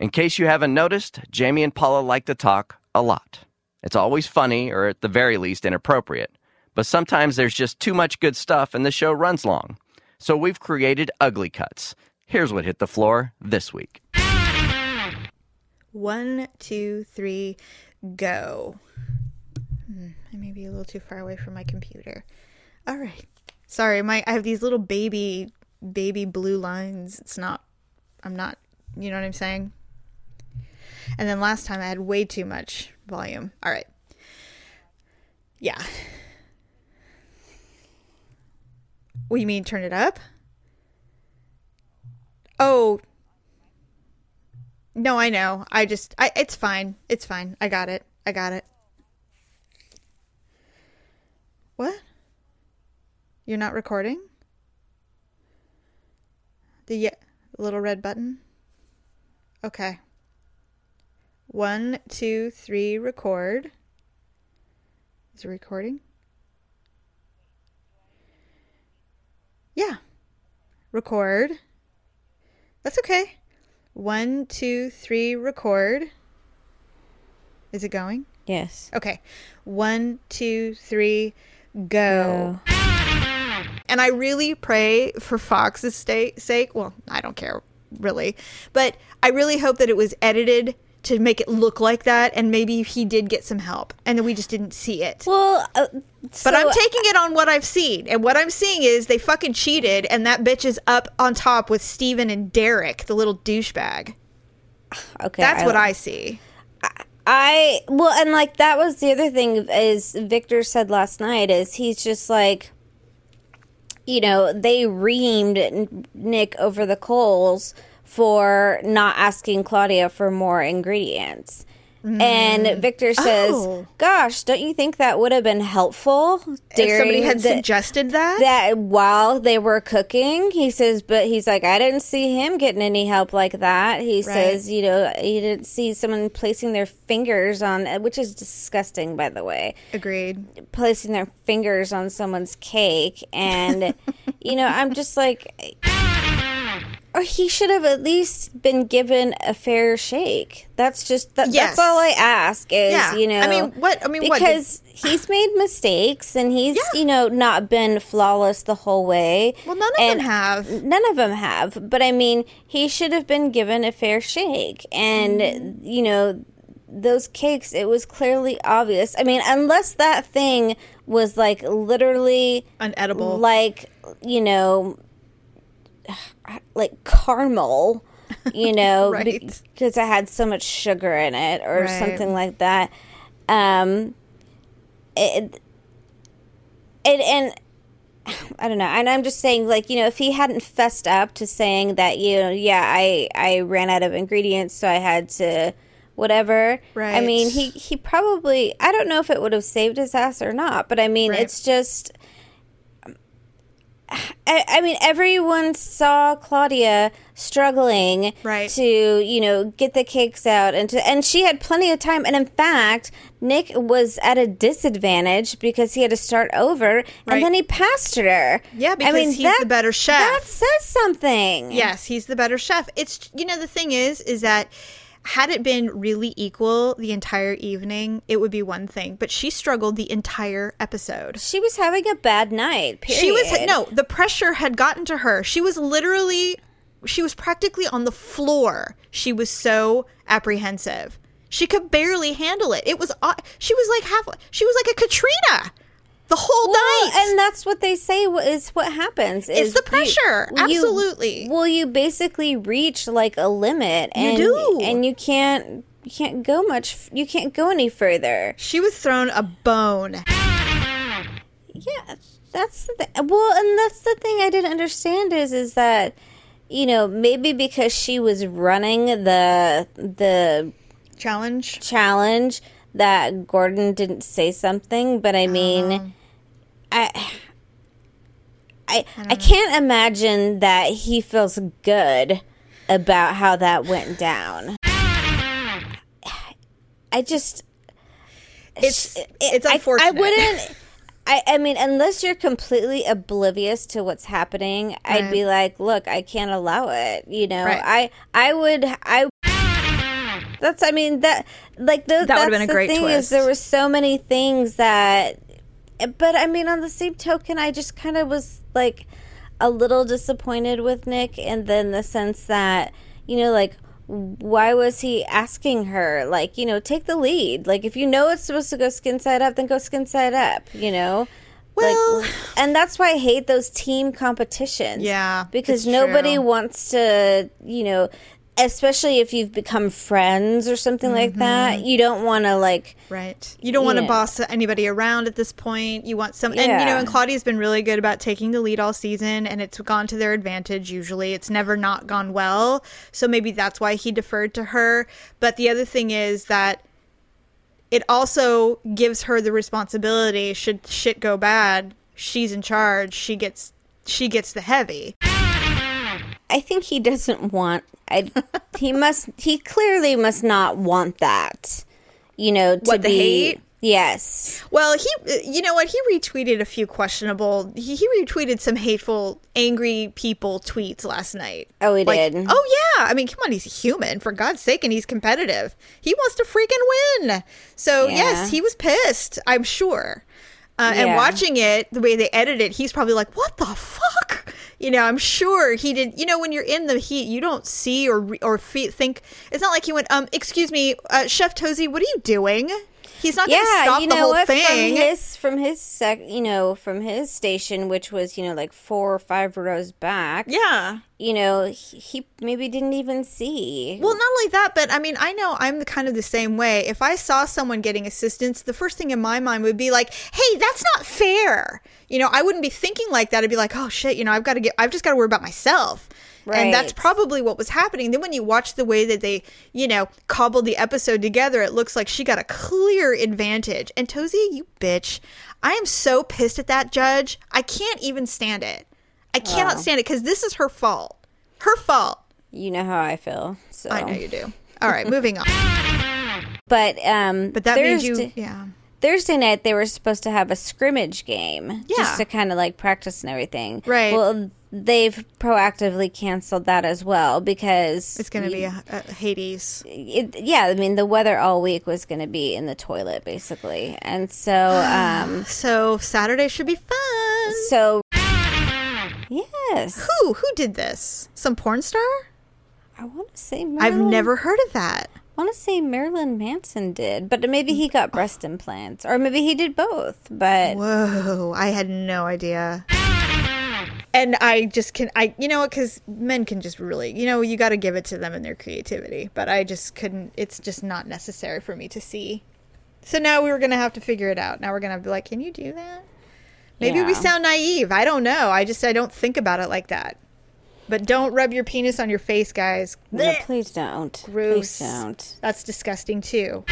In case you haven't noticed, Jamie and Paula like to talk a lot. It's always funny, or at the very least, inappropriate. But sometimes there's just too much good stuff and the show runs long. So we've created Ugly Cuts. Here's what hit the floor this week. One, two, three, go. Hmm, I may be a little too far away from my computer. All right. Sorry, my I have these little baby baby blue lines. It's not I'm not you know what I'm saying? And then last time I had way too much volume. All right. Yeah. What do you mean turn it up? Oh. No, I know. I just I it's fine. It's fine. I got it. I got it. What? You're not recording? The ye- little red button? Okay. One, two, three, record. Is it recording? Yeah. Record. That's okay. One, two, three, record. Is it going? Yes. Okay. One, two, three, go. And I really pray for Fox's sake. Well, I don't care really, but I really hope that it was edited to make it look like that, and maybe he did get some help, and we just didn't see it. Well, uh, but I'm taking it on what I've seen, and what I'm seeing is they fucking cheated, and that bitch is up on top with Steven and Derek, the little douchebag. okay. That's what I see. I well, and like that was the other thing is Victor said last night is he's just like, you know, they reamed Nick over the coals for not asking Claudia for more ingredients. And mm. Victor says, Oh. "Gosh, don't you think that would have been helpful?" If somebody had the- suggested that, that while they were cooking, he says, but he's like, I didn't see him getting any help like that. He says, you know, he didn't see someone placing their fingers on, which is disgusting, by the way, agreed. placing their fingers on someone's cake. And, you know, I'm just like, or he should have at least been given a fair shake. That's just, that, Yes. that's all I ask is, Yeah. you know, I mean, what- I mean, did- because he's made mistakes and he's, Yeah. you know, not been flawless the whole way. Well, none of them have. None of them have. But I mean, he should have been given a fair shake. And, Mm-hmm. you know, those cakes, it was clearly obvious. I mean, unless that thing was like literally Unedible. like, you know, like caramel, you know, Right. because it had so much sugar in it or Right. something like that. Um, it, it, and I don't know. And I'm just saying, like, you know, if he hadn't fessed up to saying that, you know, yeah, I, I ran out of ingredients, so I had to whatever. Right. I mean, he, he probably, I don't know if it would have saved his ass or not, but I mean, Right. it's just, I, I mean, everyone saw Claudia struggling Right. to, you know, get the cakes out, and to, and she had plenty of time. And in fact, Nick was at a disadvantage because he had to start over, Right. and then he passed her. Yeah, because he's the better chef. That says something. Yes, he's the better chef. It's you know the thing is is that had it been really equal the entire evening, it would be one thing. But she struggled the entire episode. She was having a bad night. Period. She was no, the pressure had gotten to her. She was literally she was practically on the floor. She was so apprehensive. She could barely handle it. It was she was like half she was like a Katrina the whole Well, night. and that's what they say is what happens. It's is the pressure. you- Absolutely. well, you basically reach like a limit, and do. and you can't you can't go much. You can't go any further. she was thrown a bone. Yeah, that's the thing. Well, and that's the thing I didn't understand is is that you know maybe because she was running the the Challenge. challenge that Gordon didn't say something, but I mean, uh-huh. I. I, I can't imagine that he feels good about how that went down. I just It's it's unfortunate. I, wouldn't. I, I mean, unless you're completely oblivious to what's happening, I'd be like, "Look, I can't allow it." You know, Right. I I would I That's I mean that like the, That would've been a great thing twist. is there were so many things that but I mean on the same token I just kind of was like a little disappointed with Nick and then the sense that you know like why was he asking her like you know take the lead like if you know it's supposed to go skin side up then go skin side up you know Well- like, and that's why I hate those team competitions. Yeah, because nobody true. wants to, you know, especially if you've become friends or something like Mm-hmm. that. You don't want to like, Right. You don't want to boss anybody around at this point. You want some, and you know, and Claudia's been really good about taking the lead all season, and it's gone to their advantage. Usually, it's never not gone well. So maybe that's why he deferred to her. But the other thing is that it also gives her the responsibility. Should shit go bad, she's in charge. She gets she gets the heavy. I think he doesn't want. I he must. He clearly must not want that. You know, to What, the be. hate? Yes. Well, he, you know what? He retweeted a few questionable. He, he retweeted some hateful, angry people tweets last night. Oh, he Like, did. Oh yeah. I mean, come on, he's human for God's sake, and he's competitive. He wants to freaking win. So Yeah. yes, he was pissed. I'm sure. Uh, And watching it, the way they edited it, he's probably like, "What the fuck?" You know, I'm sure he did. You know, when you're in the heat, you don't see or or fe- think. It's not like he went, "Um, excuse me, uh, Chef Tosi, what are you doing?" He's not going to yeah, stop you the know whole what? thing. From his from his sec, you know, from his station, which was you know like four or five rows back. yeah. You know, he, maybe didn't even see. Well, not only that, but I mean, I know I'm the kind of the same way. If I saw someone getting assistance, the first thing in my mind would be like, "Hey, that's not fair." You know, I wouldn't be thinking like that. I'd be like, "Oh shit," you know, I've got to get I've just got to worry about myself. Right. And that's probably what was happening. Then when you watch the way that they, you know, cobbled the episode together, it looks like she got a clear advantage. And Tosi, you bitch. I am so pissed at that judge. I can't even stand it. I cannot stand it because this is her fault. Her fault. you know how I feel. So I know you do. All right, moving on. But um, But that means Thursday, you, yeah. Thursday night they were supposed to have a scrimmage game Yeah. just to kind of like practice and everything. Right. Well, they've proactively canceled that as well because It's going to be a, a Hades. it, yeah, I mean the weather all week was going to be in the toilet basically, and so um, So Saturday should be fun. so yes, Who who did this? Some porn star? I want to say I've never heard of that. I want to say Marilyn Manson did, but maybe he mm. got breast implants, or maybe he did both. But Whoa, I had no idea. And I just can I you know what cuz men can just really, you know, you got to give it to them and their creativity, but I just couldn't it's just not necessary for me to see. So now we were going to have to figure it out. Now we're going to be like, "Can you do that?" Maybe we sound naive. I don't know. I just I don't think about it like that. But don't rub your penis on your face, guys. no, please don't, Gross. please don't. That's disgusting too.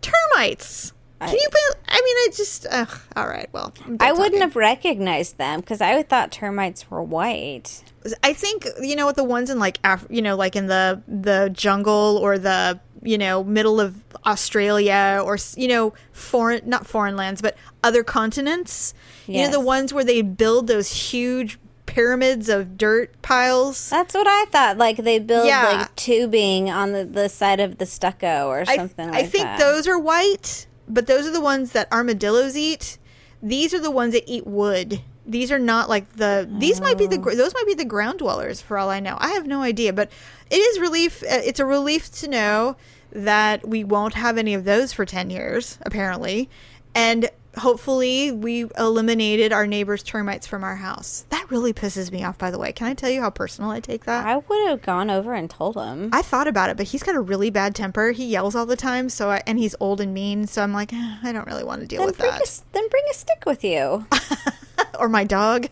Termites. Can I- you? Put, I mean, I just. Ugh, all right. Well, I wouldn't talking. have recognized them because I thought termites were white. I think you know what the ones in like Af- you know like in the the jungle or the you know middle of Australia or you know foreign not foreign lands but other continents. You know the ones where they build those huge pyramids of dirt piles. That's what I thought. Like they build Yeah. like tubing on the, the side of the stucco or something I like think that. those are white, but those are the ones that armadillos eat. These are the ones that eat wood. These are not like the. These might be the. Oh. Those might be the ground dwellers, for all I know. I have no idea, but it is relief. uh, It's a relief to know that we won't have any of those for ten years, apparently, and hopefully we eliminated our neighbor's termites from our house. That really pisses me off. By the way, can I tell you how personal I take that? I would have gone over and told him. I thought about it, but he's got a really bad temper. He yells all the time, so I, and he's old and mean. So I'm like, eh, I don't really want to deal then with that. a, then bring a stick with you. or my dog.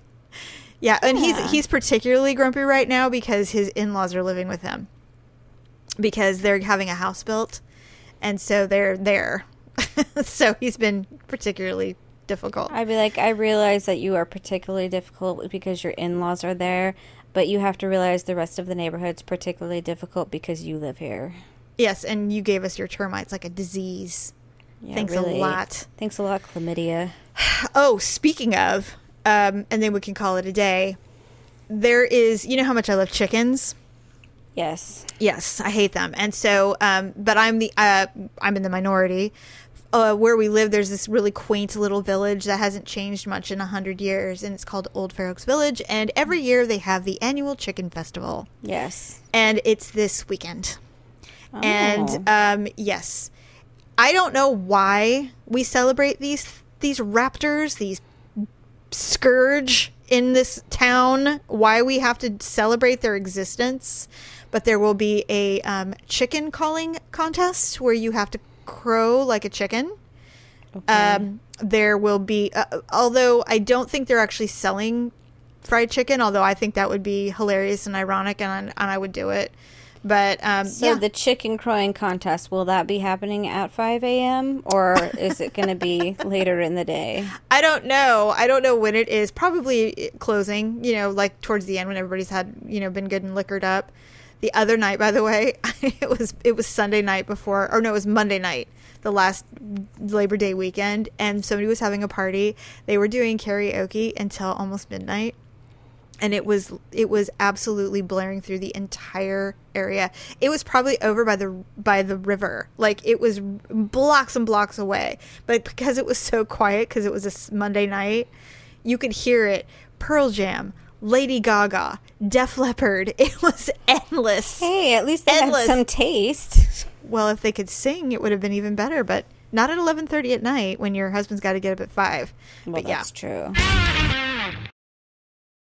Yeah, and Yeah. he's he's particularly grumpy right now because his in-laws are living with him because they're having a house built, and so they're there. so he's been particularly difficult. I'd be like, I realize that you are particularly difficult because your in laws are there, but you have to realize the rest of the neighborhood's particularly difficult because you live here. yes, and you gave us your termites like a disease. Yeah, Thanks a lot. Thanks a lot, chlamydia. Oh, speaking of, um, and then we can call it a day. There is, you know how much I love chickens. Yes. Yes, I hate them. And so, um, but I'm the uh, I'm in the minority. Uh, where we live, there's this really quaint little village that hasn't changed much in a hundred years, and it's called Old Fair Oaks Village. And every year they have the annual chicken festival, Yes. and it's this weekend. Oh. And um, yes, I don't know why we celebrate these these raptors, these scourge in this town. Why we have to celebrate their existence? But there will be a um, chicken calling contest where you have to crow like a chicken. Um, there will be, uh, although I don't think they're actually selling fried chicken, although I think that would be hilarious and ironic, and, and I would do it. But um, So yeah. the chicken crowing contest will that be happening at 5 a.m. or is it going to be later in the day? I don't know. I don't know when it is. Probably closing. You know, like towards the end when everybody's had you know been good and liquored up. The other night, by the way, it was it was Sunday night before, or no, it was Monday night, the last Labor Day weekend, and somebody was having a party. They were doing karaoke until almost midnight, and it was it was absolutely blaring through the entire area. It was probably over by the by the river, like it was blocks and blocks away. But because it was so quiet, because it was a Monday night, you could hear it. Pearl Jam, Lady Gaga, Def Leppard. It was endless. Hey, at least they Endless. have some taste. Well, if they could sing, it would have been even better. But not at eleven thirty at night when your husband's got to get up at five. Well, but yeah, that's true.